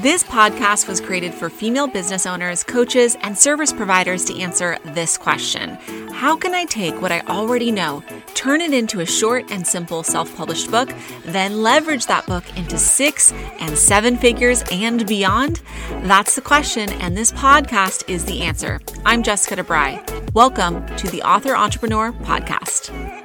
This podcast was created for female business owners, coaches, and service providers to answer this question How can I take what I already know, turn it into a short and simple self published book, then leverage that book into six and seven figures and beyond? That's the question, and this podcast is the answer. I'm Jessica DeBry. Welcome to the Author Entrepreneur Podcast.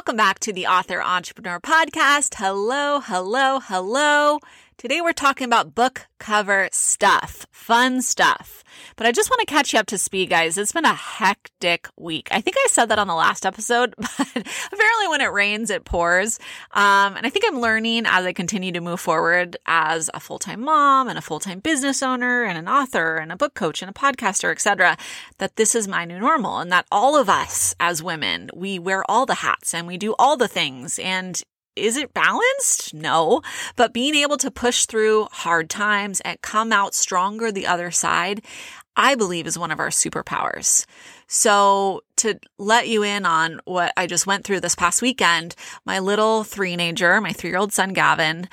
Welcome back to the Author Entrepreneur Podcast. Hello, hello, hello. Today we're talking about book cover stuff, fun stuff. But I just want to catch you up to speed, guys. It's been a hectic week. I think I said that on the last episode, but apparently when it rains, it pours. Um, and I think I'm learning as I continue to move forward as a full time mom and a full time business owner and an author and a book coach and a podcaster, etc., that this is my new normal and that all of us as women, we wear all the hats and we do all the things. And is it balanced? No. But being able to push through hard times and come out stronger the other side, I believe is one of our superpowers. So to let you in on what I just went through this past weekend, my little three-nager, my three-year-old son Gavin,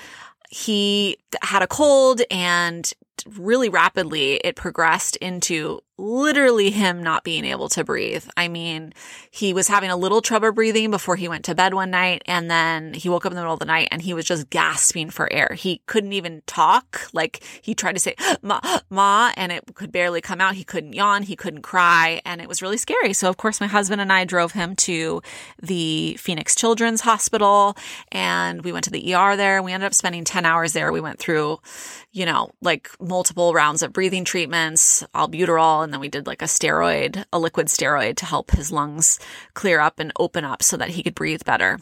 he had a cold and really rapidly it progressed into literally him not being able to breathe. I mean, he was having a little trouble breathing before he went to bed one night and then he woke up in the middle of the night and he was just gasping for air. He couldn't even talk. Like he tried to say, ma, ma, and it could barely come out. He couldn't yawn. He couldn't cry. And it was really scary. So of course, my husband and I drove him to the Phoenix Children's Hospital and we went to the ER there. We ended up spending 10 hours there. We went through, you know, like multiple rounds of breathing treatments, albuterol, and then we did like a steroid, a liquid steroid to help his lungs clear up and open up so that he could breathe better.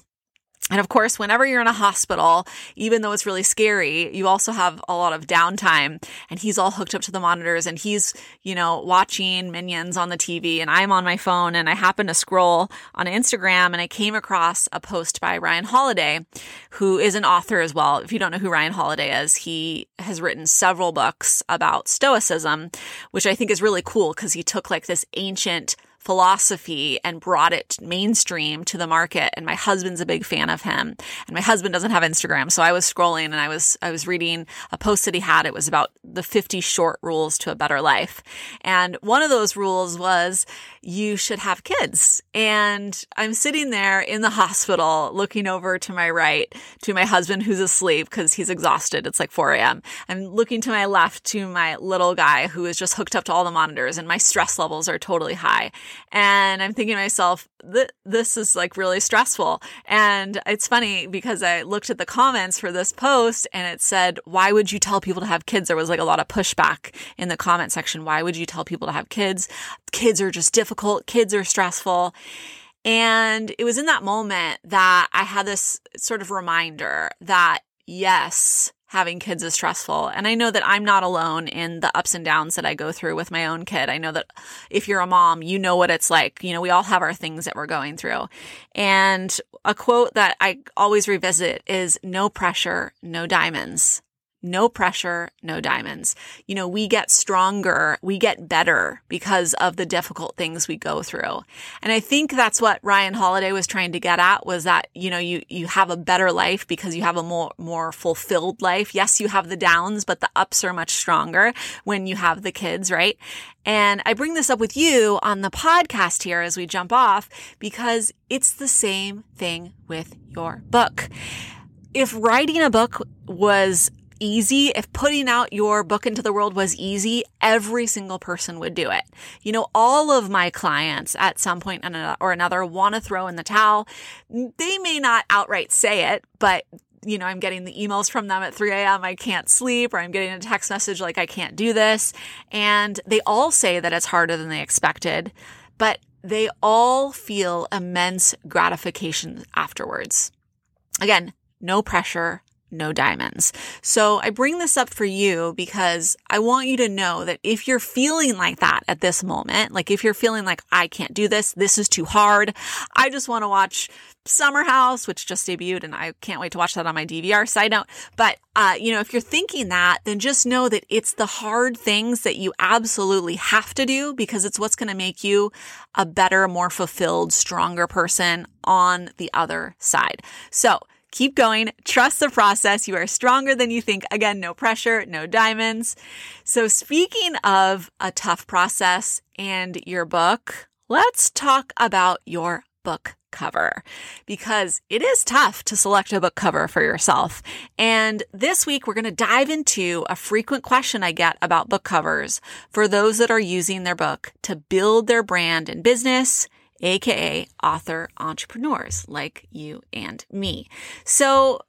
And of course, whenever you're in a hospital, even though it's really scary, you also have a lot of downtime and he's all hooked up to the monitors and he's, you know, watching minions on the TV and I'm on my phone and I happen to scroll on Instagram and I came across a post by Ryan Holiday, who is an author as well. If you don't know who Ryan Holiday is, he has written several books about stoicism, which I think is really cool because he took like this ancient philosophy and brought it mainstream to the market. And my husband's a big fan of him. And my husband doesn't have Instagram. So I was scrolling and I was, I was reading a post that he had. It was about the 50 short rules to a better life. And one of those rules was you should have kids. And I'm sitting there in the hospital looking over to my right to my husband who's asleep because he's exhausted. It's like 4 a.m. I'm looking to my left to my little guy who is just hooked up to all the monitors and my stress levels are totally high. And I'm thinking to myself, this is like really stressful. And it's funny because I looked at the comments for this post and it said, why would you tell people to have kids? There was like a lot of pushback in the comment section. Why would you tell people to have kids? Kids are just difficult. Kids are stressful. And it was in that moment that I had this sort of reminder that yes, having kids is stressful. And I know that I'm not alone in the ups and downs that I go through with my own kid. I know that if you're a mom, you know what it's like. You know, we all have our things that we're going through. And a quote that I always revisit is no pressure, no diamonds no pressure, no diamonds. You know, we get stronger, we get better because of the difficult things we go through. And I think that's what Ryan Holiday was trying to get at was that, you know, you, you have a better life because you have a more, more fulfilled life. Yes, you have the downs, but the ups are much stronger when you have the kids, right? And I bring this up with you on the podcast here as we jump off because it's the same thing with your book. If writing a book was easy, if putting out your book into the world was easy, every single person would do it. You know, all of my clients at some point or another want to throw in the towel. They may not outright say it, but you know, I'm getting the emails from them at 3 a.m. I can't sleep, or I'm getting a text message like I can't do this. And they all say that it's harder than they expected, but they all feel immense gratification afterwards. Again, no pressure, no diamonds. So I bring this up for you because I want you to know that if you're feeling like that at this moment, like if you're feeling like I can't do this, this is too hard, I just want to watch Summer House, which just debuted, and I can't wait to watch that on my DVR. Side note, but uh, you know, if you're thinking that, then just know that it's the hard things that you absolutely have to do because it's what's going to make you a better, more fulfilled, stronger person on the other side. So keep going. Trust the process. You are stronger than you think. Again, no pressure, no diamonds. So speaking of a tough process and your book, let's talk about your book cover because it is tough to select a book cover for yourself. And this week, we're going to dive into a frequent question I get about book covers for those that are using their book to build their brand and business aka author entrepreneurs like you and me. So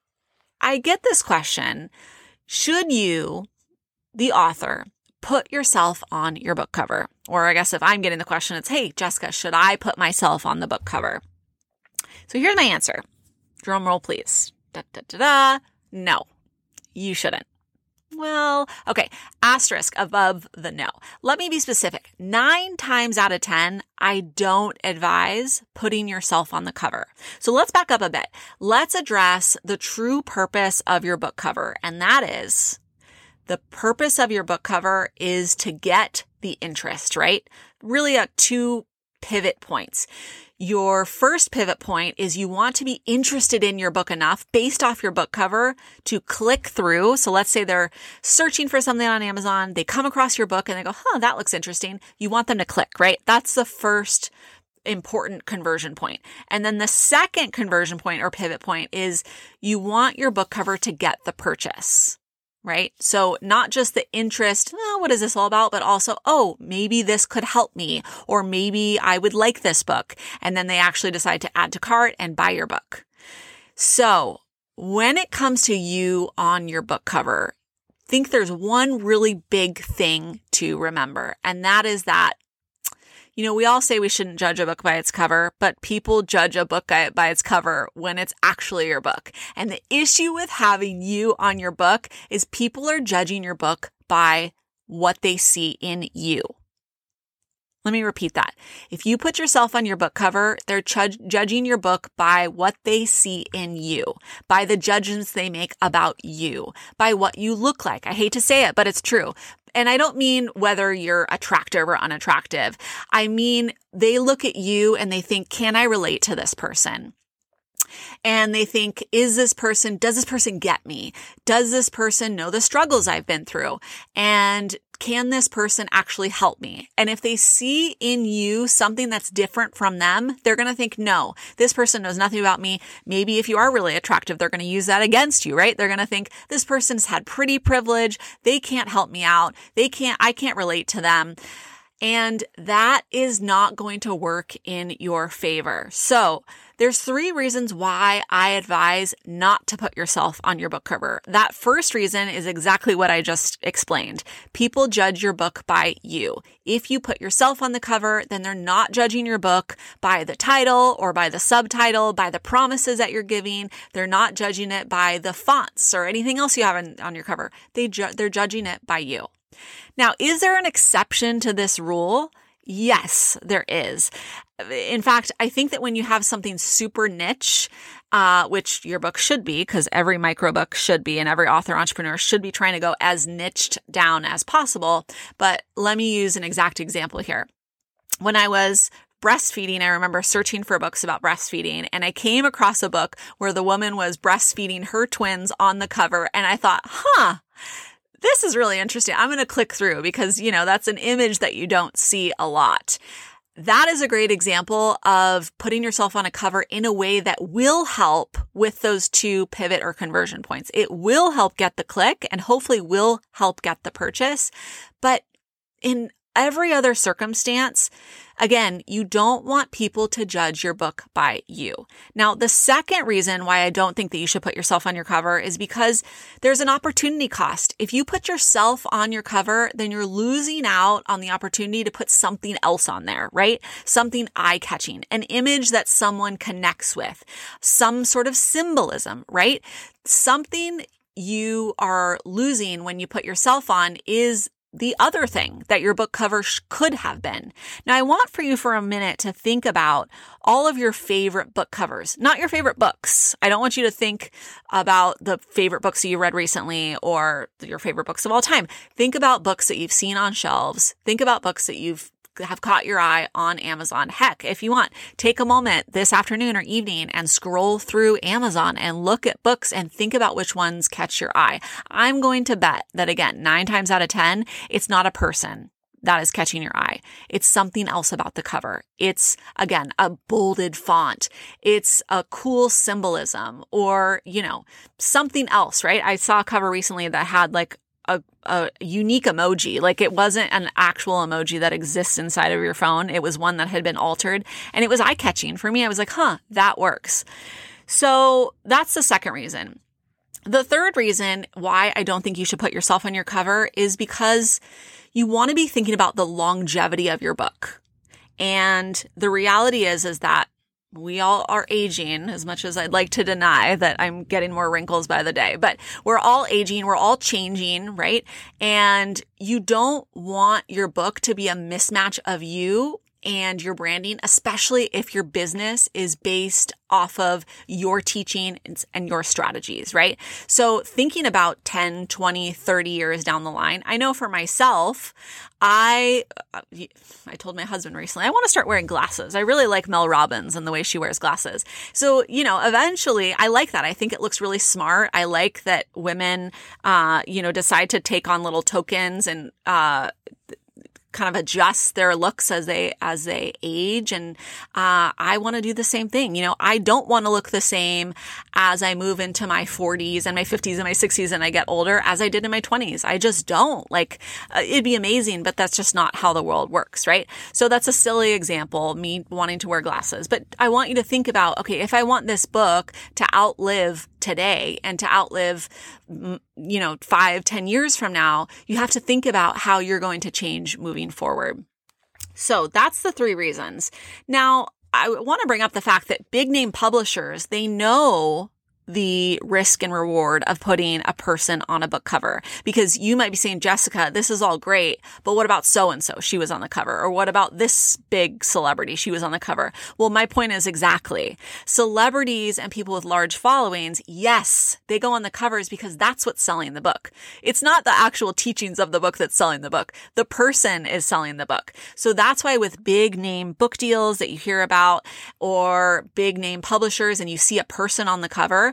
I get this question Should you, the author, put yourself on your book cover? Or I guess if I'm getting the question, it's Hey, Jessica, should I put myself on the book cover? So here's my answer. Drum roll, please. Da, da, da, da. No, you shouldn't. Well, okay, asterisk above the no. Let me be specific. Nine times out of 10, I don't advise putting yourself on the cover. So let's back up a bit. Let's address the true purpose of your book cover. And that is the purpose of your book cover is to get the interest, right? Really a two pivot points. Your first pivot point is you want to be interested in your book enough based off your book cover to click through. So let's say they're searching for something on Amazon. They come across your book and they go, huh, that looks interesting. You want them to click, right? That's the first important conversion point. And then the second conversion point or pivot point is you want your book cover to get the purchase right? So not just the interest, oh, what is this all about? But also, oh, maybe this could help me, or maybe I would like this book. And then they actually decide to add to cart and buy your book. So when it comes to you on your book cover, think there's one really big thing to remember. And that is that you know, we all say we shouldn't judge a book by its cover, but people judge a book by its cover when it's actually your book. And the issue with having you on your book is people are judging your book by what they see in you. Let me repeat that. If you put yourself on your book cover, they're judging your book by what they see in you, by the judgments they make about you, by what you look like. I hate to say it, but it's true. And I don't mean whether you're attractive or unattractive. I mean, they look at you and they think, can I relate to this person? and they think, is this person, does this person get me? Does this person know the struggles I've been through? And can this person actually help me? And if they see in you something that's different from them, they're going to think, no, this person knows nothing about me. Maybe if you are really attractive, they're going to use that against you, right? They're going to think this person's had pretty privilege. They can't help me out. They can't, I can't relate to them. And that is not going to work in your favor. So there's three reasons why I advise not to put yourself on your book cover. That first reason is exactly what I just explained. People judge your book by you. If you put yourself on the cover, then they're not judging your book by the title or by the subtitle, by the promises that you're giving. They're not judging it by the fonts or anything else you have on, your cover. They ju- they're judging it by you. Now, is there an exception to this rule? Yes, there is. In fact, I think that when you have something super niche, uh, which your book should be, because every micro book should be, and every author entrepreneur should be trying to go as niched down as possible. But let me use an exact example here. When I was breastfeeding, I remember searching for books about breastfeeding and I came across a book where the woman was breastfeeding her twins on the cover. And I thought, huh, this is really interesting. I'm going to click through because, you know, that's an image that you don't see a lot. That is a great example of putting yourself on a cover in a way that will help with those two pivot or conversion points. It will help get the click and hopefully will help get the purchase. But in every other circumstance, Again, you don't want people to judge your book by you. Now, the second reason why I don't think that you should put yourself on your cover is because there's an opportunity cost. If you put yourself on your cover, then you're losing out on the opportunity to put something else on there, right? Something eye catching, an image that someone connects with, some sort of symbolism, right? Something you are losing when you put yourself on is the other thing that your book cover sh- could have been. Now, I want for you for a minute to think about all of your favorite book covers, not your favorite books. I don't want you to think about the favorite books that you read recently or your favorite books of all time. Think about books that you've seen on shelves. Think about books that you've have caught your eye on Amazon. Heck, if you want, take a moment this afternoon or evening and scroll through Amazon and look at books and think about which ones catch your eye. I'm going to bet that again, nine times out of 10, it's not a person that is catching your eye. It's something else about the cover. It's again, a bolded font. It's a cool symbolism or, you know, something else, right? I saw a cover recently that had like a, a unique emoji. Like it wasn't an actual emoji that exists inside of your phone. It was one that had been altered and it was eye catching for me. I was like, huh, that works. So that's the second reason. The third reason why I don't think you should put yourself on your cover is because you want to be thinking about the longevity of your book. And the reality is, is that we all are aging as much as I'd like to deny that I'm getting more wrinkles by the day, but we're all aging. We're all changing, right? And you don't want your book to be a mismatch of you and your branding, especially if your business is based off of your teaching and your strategies, right? So thinking about 10, 20, 30 years down the line, I know for myself, I uh, I told my husband recently I want to start wearing glasses. I really like Mel Robbins and the way she wears glasses. So, you know, eventually I like that. I think it looks really smart. I like that women uh, you know, decide to take on little tokens and uh kind of adjust their looks as they as they age. And uh, i want to do the same thing. You know i don't want to look the same as i move into my 40s and my 50s and my 60s and i get older as i did in my 20s i just don't. Like uh, it'd be amazing but that's just not how the world works right? So that's a silly example me wanting to wear glasses. But i want you to think about okay if i want this book to outlive today and to outlive, you know, five, ten years from now, you have to think about how you're going to change moving forward. So that's the three reasons. Now, I want to bring up the fact that big name publishers, they know the risk and reward of putting a person on a book cover because you might be saying, Jessica, this is all great, but what about so and so? She was on the cover. Or what about this big celebrity? She was on the cover. Well, my point is exactly celebrities and people with large followings. Yes, they go on the covers because that's what's selling the book. It's not the actual teachings of the book that's selling the book. The person is selling the book. So that's why with big name book deals that you hear about or big name publishers and you see a person on the cover,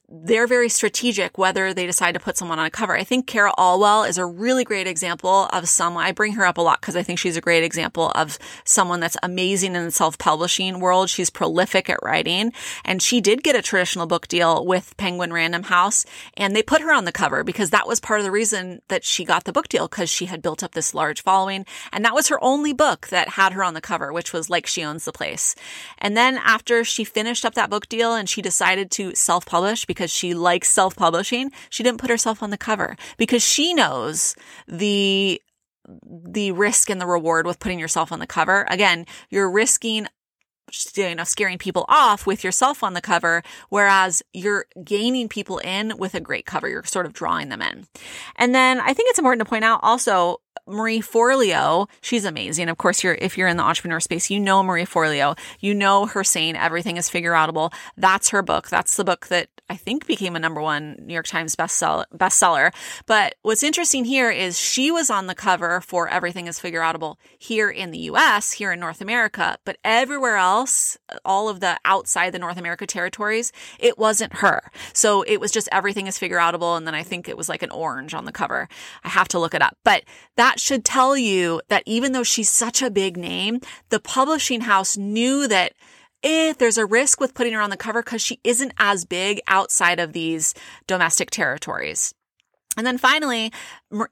they're very strategic whether they decide to put someone on a cover. I think Cara Alwill is a really great example of someone. I bring her up a lot because I think she's a great example of someone that's amazing in the self-publishing world. She's prolific at writing and she did get a traditional book deal with Penguin Random House and they put her on the cover because that was part of the reason that she got the book deal because she had built up this large following and that was her only book that had her on the cover, which was Like She Owns the Place. And then after she finished up that book deal and she decided to self-publish because because she likes self publishing, she didn't put herself on the cover because she knows the the risk and the reward with putting yourself on the cover. Again, you're risking you know, scaring people off with yourself on the cover, whereas you're gaining people in with a great cover. You're sort of drawing them in. And then I think it's important to point out also Marie Forleo, she's amazing. Of course, you're if you're in the entrepreneur space, you know Marie Forleo. You know her saying everything is figure outable. That's her book. That's the book that I think became a number one New York Times bestseller. bestseller. But what's interesting here is she was on the cover for Everything is Figure Outable here in the US, here in North America, but everywhere else, all of the outside the North America territories, it wasn't her. So it was just Everything is Figure Outable. And then I think it was like an orange on the cover. I have to look it up. But that should tell you that even though she's such a big name, the publishing house knew that eh, there's a risk with putting her on the cover because she isn't as big outside of these domestic territories. And then finally,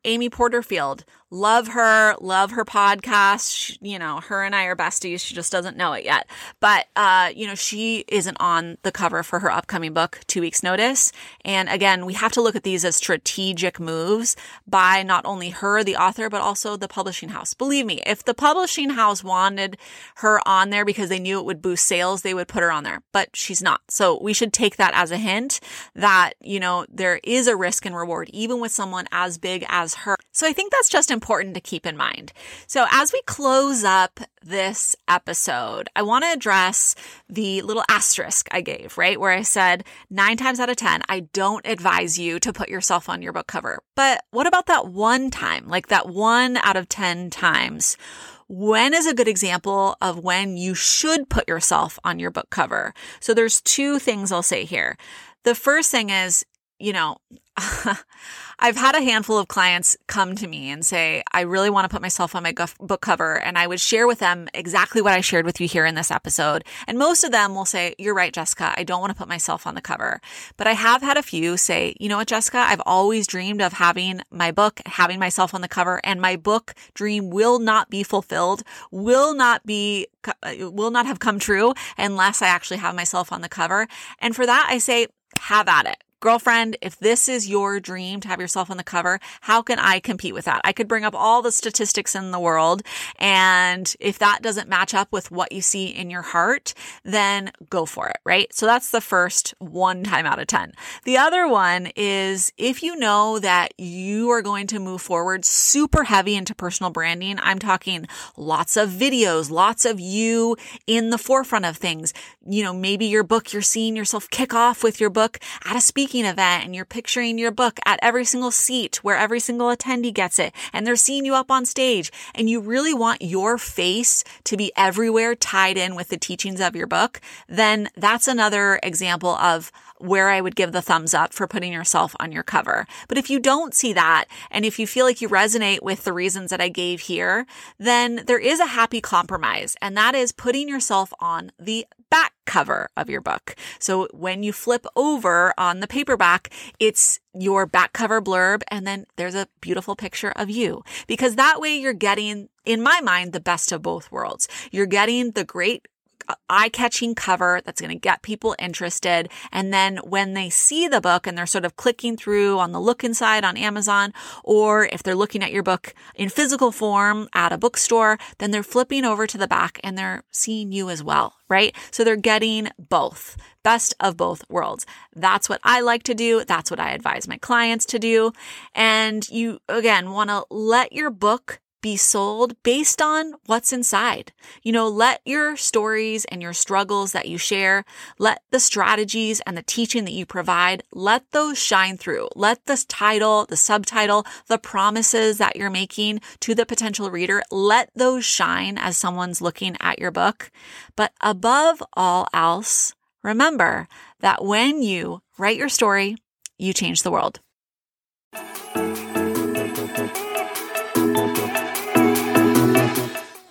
Amy Porterfield, love her, love her podcast. She, you know, her and I are besties. She just doesn't know it yet. But, uh, you know, she isn't on the cover for her upcoming book, Two Weeks Notice. And again, we have to look at these as strategic moves by not only her, the author, but also the publishing house. Believe me, if the publishing house wanted her on there because they knew it would boost sales, they would put her on there, but she's not. So we should take that as a hint that, you know, there is a risk and reward, even with someone as big as her. So I think that's just important to keep in mind. So as we close up this episode, I want to address the little asterisk I gave, right? Where I said nine times out of 10, I don't advise you to put yourself on your book cover. But what about that one time, like that one out of 10 times? When is a good example of when you should put yourself on your book cover? So there's two things I'll say here. The first thing is, you know, I've had a handful of clients come to me and say, I really want to put myself on my book cover. And I would share with them exactly what I shared with you here in this episode. And most of them will say, You're right, Jessica. I don't want to put myself on the cover. But I have had a few say, You know what, Jessica? I've always dreamed of having my book, having myself on the cover, and my book dream will not be fulfilled, will not be, uh, will not have come true unless I actually have myself on the cover. And for that, I say, have at it girlfriend, if this is your dream to have yourself on the cover, how can I compete with that? I could bring up all the statistics in the world. And if that doesn't match up with what you see in your heart, then go for it, right? So that's the first one time out of 10. The other one is if you know that you are going to move forward super heavy into personal branding, I'm talking lots of videos, lots of you in the forefront of things. You know, maybe your book, you're seeing yourself kick off with your book at a speaking speaking event and you're picturing your book at every single seat where every single attendee gets it and they're seeing you up on stage and you really want your face to be everywhere tied in with the teachings of your book, then that's another example of where I would give the thumbs up for putting yourself on your cover. But if you don't see that, and if you feel like you resonate with the reasons that I gave here, then there is a happy compromise, and that is putting yourself on the back cover of your book. So when you flip over on the paperback, it's your back cover blurb and then there's a beautiful picture of you because that way you're getting in my mind the best of both worlds. You're getting the great eye catching cover that's going to get people interested. And then when they see the book and they're sort of clicking through on the look inside on Amazon, or if they're looking at your book in physical form at a bookstore, then they're flipping over to the back and they're seeing you as well, right? So they're getting both. Best of both worlds. That's what I like to do. That's what I advise my clients to do. And you, again, want to let your book be sold based on what's inside. You know, let your stories and your struggles that you share, let the strategies and the teaching that you provide, let those shine through. Let the title, the subtitle, the promises that you're making to the potential reader, let those shine as someone's looking at your book. But above all else, remember that when you write your story, you change the world.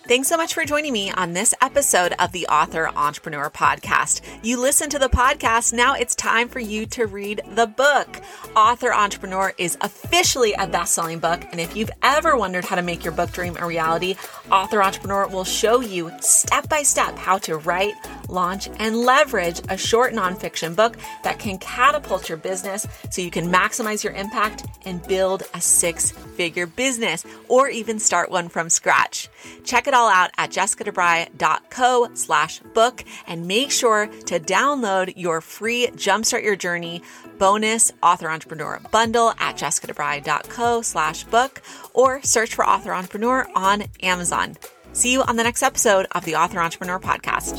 Thanks so much for joining me on this episode of the Author Entrepreneur Podcast. You listen to the podcast, now it's time for you to read the book. Author Entrepreneur is officially a best selling book, and if you've ever wondered how to make your book dream a reality, Author Entrepreneur will show you step by step how to write, launch, and leverage a short nonfiction book that can catapult your business so you can maximize your impact and build a six figure business or even start one from scratch. Check it all out at jessicadebry.co slash book and make sure to download your free Jumpstart Your Journey bonus author entrepreneur bundle at jessicadebry.co slash book or search for author entrepreneur on Amazon. See you on the next episode of the Author Entrepreneur Podcast.